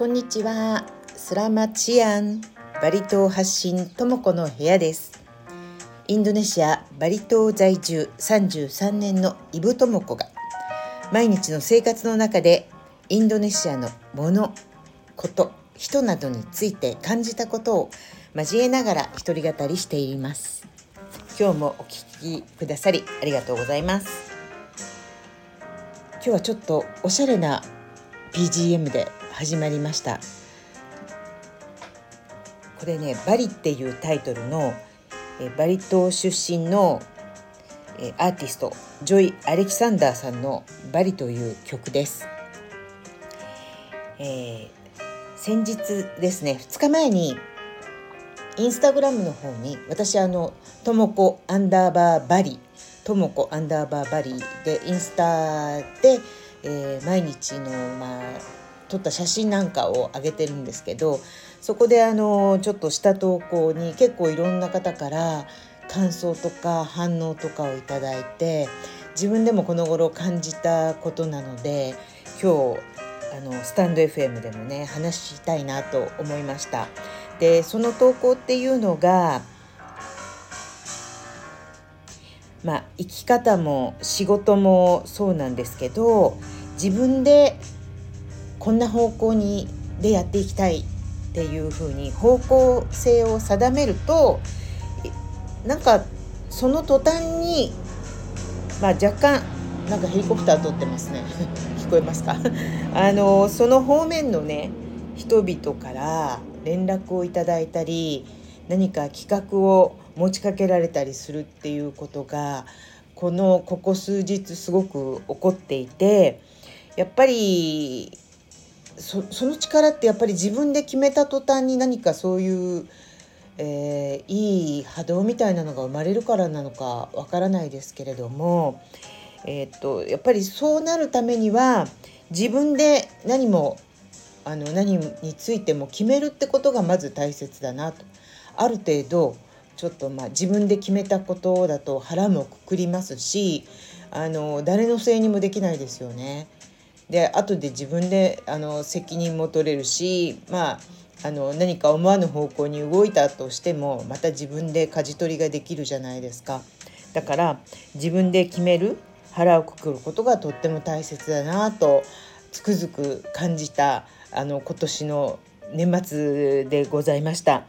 こんにちは。スラマチアンバリ島発信ともこの部屋です。インドネシアバリ島在住33年のイブともこが毎日の生活の中でインドネシアのものこと人などについて感じたことを交えながら一人語りしています。今日もお聞きくださりありがとうございます。今日はちょっとおしゃれな BGM で始まりましたこれね「バリ」っていうタイトルのバリ島出身のアーティストジョイ・アレキサンダーさんの「バリ」という曲です。えー、先日ですね2日前にインスタグラムの方に私あの「ともこアンダーバーバリ」「ともこアンダーバーバリ」でインスタで、えー、毎日のまあ撮った写真なんかを上げてるんですけどそこであのちょっとした投稿に結構いろんな方から感想とか反応とかをいただいて自分でもこの頃感じたことなので今日あのスタンド FM でもね話したいなと思いました。でその投稿っていうのがまあ生き方も仕事もそうなんですけど自分でこんな方向にでやっていきたいっていうふうに方向性を定めるとなんかその途端にまあ若干なんかヘリコプター撮ってますね。聞こえますか？あのその方面のね人々から連絡をいただいたり何か企画を持ちかけられたりするっていうことがこのここ数日すごく起こっていてやっぱりその力ってやっぱり自分で決めた途端に何かそういう、えー、いい波動みたいなのが生まれるからなのかわからないですけれどもえー、っとやっぱりそうなるためには自分で何もあの何についても決めるってことがまず大切だなとある程度ちょっとまあ自分で決めたことだと腹もくくりますしあの誰のせいにもできないですよね。で後で自分であの責任も取れるしまああの何か思わぬ方向に動いたとしてもまた自分で舵取りができるじゃないですか。だから自分で決める腹をくくることがとっても大切だなとつくづく感じたあの今年の年末でございました。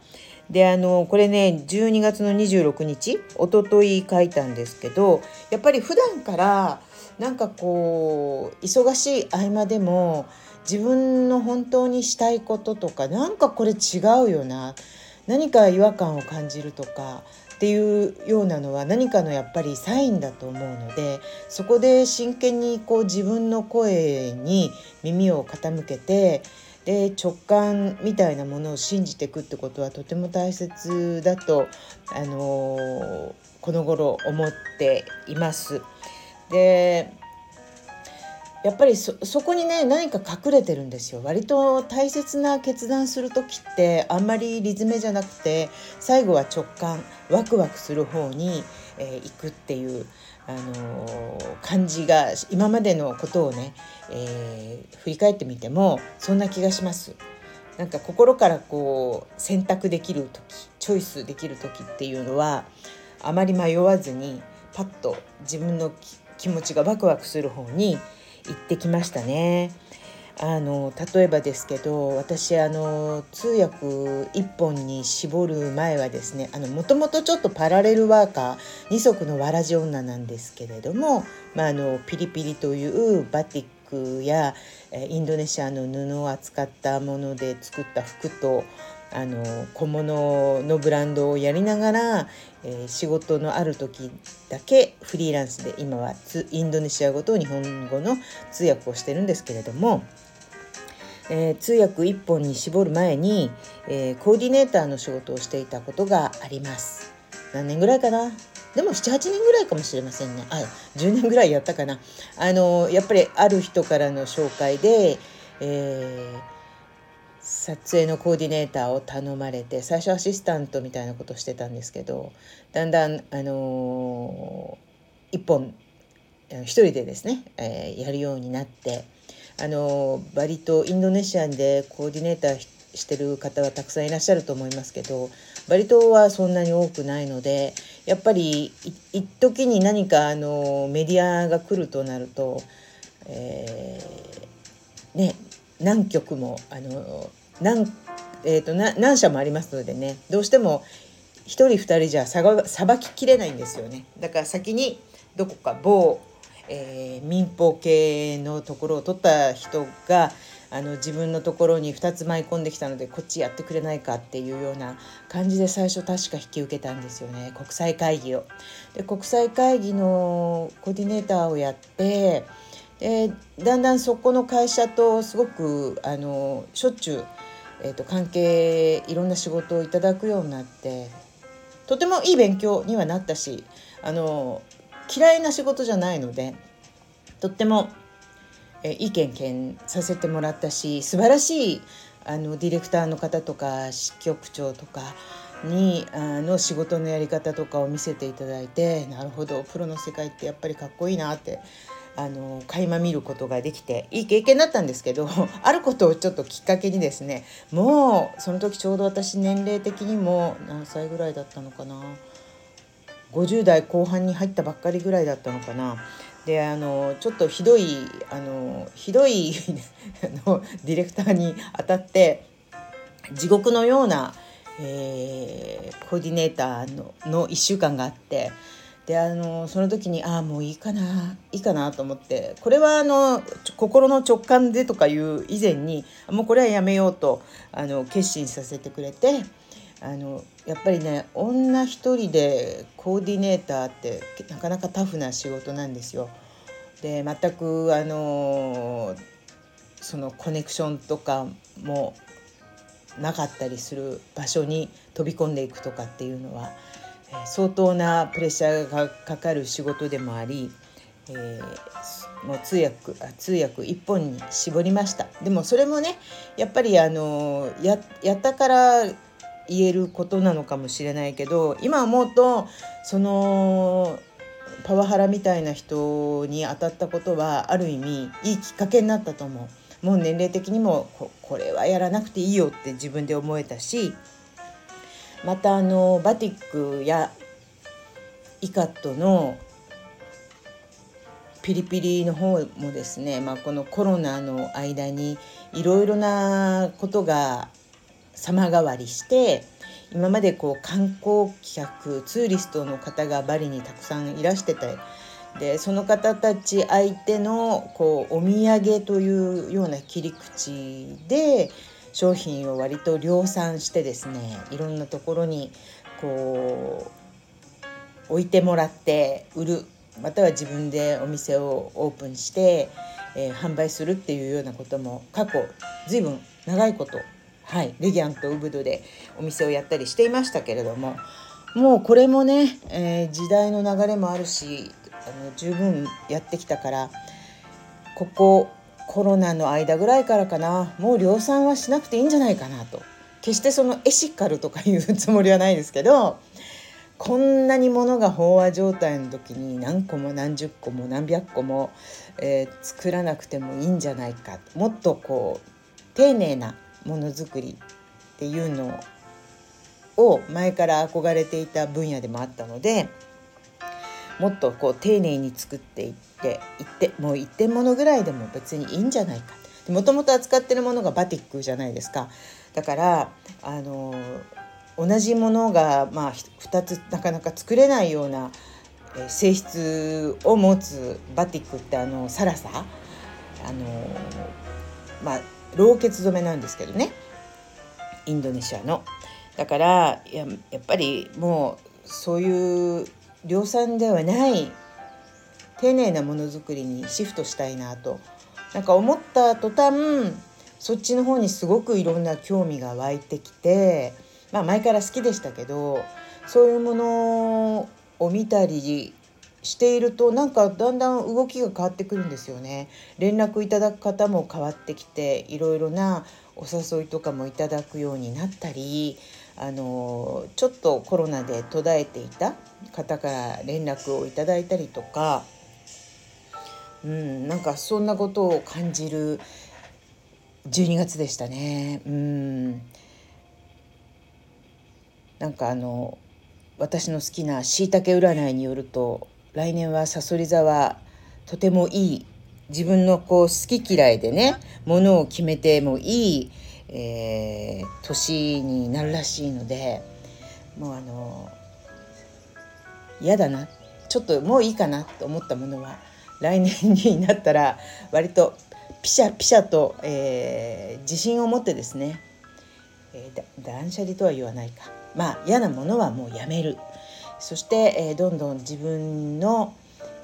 であのこれね12月の26日おととい書いたんですけどやっぱり普段からなんかこう忙しい合間でも自分の本当にしたいこととかなんかこれ違うよな何か違和感を感じるとかっていうようなのは何かのやっぱりサインだと思うのでそこで真剣にこう自分の声に耳を傾けてで直感みたいなものを信じていくってことはとても大切だと、あのー、この頃思っています。でやっぱりそこにね何か隠れてるんですよ割と大切な決断する時ってあんまりリズムじゃなくて最後は直感ワクワクする方に、えー、行くっていう、あのー、感じが今までのことをね、えー、振り返ってみてもそんな気がします。なんか心からこう選択できる時チョイスできる時っていうのはあまり迷わずにパッと自分の気持ちがワクワクする方に行ってきましたね。あの例えばですけど私あの通訳1本に絞る前はですねもともとちょっとパラレルワーカー二足のわらじ女なんですけれども、まあ、あのピリピリというバティックやインドネシアの布を扱ったもので作った服とあの小物のブランドをやりながら、えー、仕事のある時だけフリーランスで今はインドネシア語と日本語の通訳をしてるんですけれども、えー、通訳1本に絞る前に、えー、コーディネーターの仕事をしていたことがあります。何年ぐらいかな？でも78年ぐらいかもしれませんね。あ10年ぐらいやったかな。あのやっぱりある人からの紹介で、えー撮影のコーディネーターを頼まれて最初アシスタントみたいなことしてたんですけどだんだん、あのー、一本一人でですね、えー、やるようになって、あのバリ島インドネシアでコーディネーターしてる方はたくさんいらっしゃると思いますけどバリ島はそんなに多くないのでやっぱり一時に何かあのメディアが来るとなると、えー、ね何局もあの何,、えーと、何社もありますのでねどうしても1人2人じゃさばききれないんですよねだから先にどこか某、えー、民放系のところを取った人があの自分のところに2つ舞い込んできたのでこっちやってくれないかっていうような感じで最初確か引き受けたんですよね国際会議を。で国際会議のコーディネーターをやってでだんだんそこの会社とすごくあのしょっちゅう、えーと、関係いろんな仕事をいただくようになってとてもいい勉強にはなったしあの嫌いな仕事じゃないのでとってもえいい経験させてもらったし素晴らしいあのディレクターの方とか支局長とかにあの仕事のやり方とかを見せていただいてなるほどプロの世界ってやっぱりかっこいいなってあの垣間見ることができていい経験だったんですけど あることをちょっときっかけにですねもうその時ちょうど私年齢的にも何歳ぐらいだったのかな。50代後半に入ったばっかりぐらいだったのかな。であのちょっとひどいあのひどい のディレクターに当たって地獄のような、えー、コーディネーターのの1週間があってであのその時にああもういいかないいかなと思ってこれはあの心の直感でとかいう以前にもうこれはやめようとあの決心させてくれて。あのやっぱりね女一人でコーディネーターってなかなかタフな仕事なんですよ。で全くあのそのコネクションとかもなかったりする場所に飛び込んでいくとかっていうのは、相当なプレッシャーがかかる仕事でもあり、えー、もう通訳通訳一本に絞りましたでもそれもねやっぱりあのややったから言えることなのかもしれないけど今思うとそのパワハラみたいな人に当たったことはある意味いいきっかけになったと思う。もう年齢的にもこれはやらなくていいよって自分で思えたしまたあのバティックやイカットのピリピリの方もですね、まあ、このコロナの間にいろいろなことが様変わりして今までこう観光客ツーリストの方がバリにたくさんいらしててでその方たち相手のこうお土産というような切り口で商品を割と量産してですねいろんなところにこう置いてもらって売るまたは自分でお店をオープンして、えー、販売するっていうようなことも過去随分長いことはい、レギャンとウブドでお店をやったりしていましたけれどももうこれもね、えー、時代の流れもあるしあの十分やってきたからここコロナの間ぐらいからかな。もう量産はしなくていいんじゃないかなと。決してそのエシカルとかいうつもりはないですけどこんなに物が飽和状態の時に何個も何十個も何百個も、えー、作らなくてもいいんじゃないか。もっとこう丁寧なものづくりっていうのを前から憧れていた分野でもあったのでもっとこう丁寧に作っていっていってもう一点物ぐらいでも別にいいんじゃないか。もともと扱ってるものがバティックじゃないですか。だからあの同じものが、まあ、2つなかなか作れないような性質を持つバティックってあのサラサ。あのまあ老血染めなんですけどね。インドネシアの。だからややっぱりもうそういう量産ではない丁寧なものづくりにシフトしたいなと。なんか思った途端そっちの方にすごくいろんな興味が湧いてきてまあ前から好きでしたけどそういうものを見たりしているとなんかだんだん動きが変わってくるんですよね。連絡いただく方も変わってきていろいろなお誘いとかもいただくようになったりあのちょっとコロナで途絶えていた方から連絡をいただいたりとかうん、なんかそんなことを感じる12月でしたね。うん。なんかあの私の好きなしいたけ占いによると来年はさそり座はとてもいい。自分のこう好き嫌いでねものを決めてもいい、えー、年になるらしいのでもうあの嫌だな。ちょっともういいかなと思ったものは来年になったら割とピシャピシャと、えー、自信を持ってですね、えー、断捨離とは言わないか。まあ嫌なものはもうやめる。そして、えー、どんどん自分の、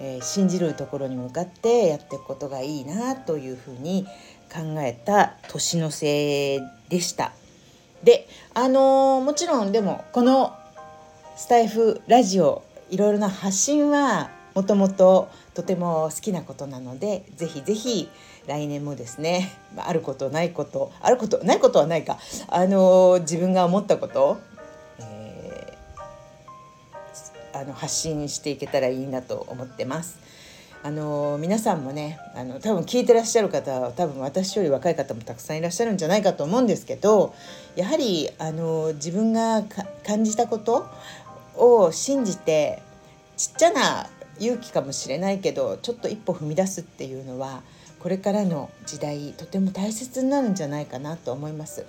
えー、信じるところに向かってやっていくことがいいなというふうに考えた年の瀬でした。であのー、もちろんでもこのスタイフラジオいろいろな発信はもともととても好きなことなのでぜひぜひ来年もですねあることないことあることないことはないかあの自分が思ったこと、えー、あの発信していけたらいいなと思ってます。あの皆さんもねあの多分聞いてらっしゃる方は多分私より若い方もたくさんいらっしゃるんじゃないかと思うんですけどやはりあの自分が感じたことを信じてちっちゃな勇気かもしれないけどちょっと一歩踏み出すっていうのはこれからの時代とても大切になるんじゃないかなと思います。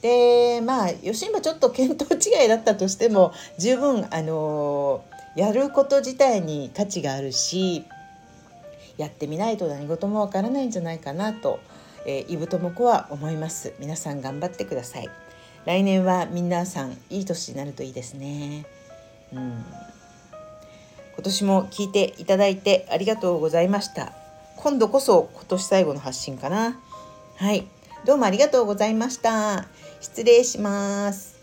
でまあ吉今ちょっと見当違いだったとしても十分あのやること自体に価値があるしやってみないと何事もわからないんじゃないかなと、えー、イブともこは思います。皆さん頑張ってください。来年は皆さんいい年になるといいですね。うん。今年も聞いていただいてありがとうございました。今度こそ今年最後の発信かな。はい。どうもありがとうございました。失礼します。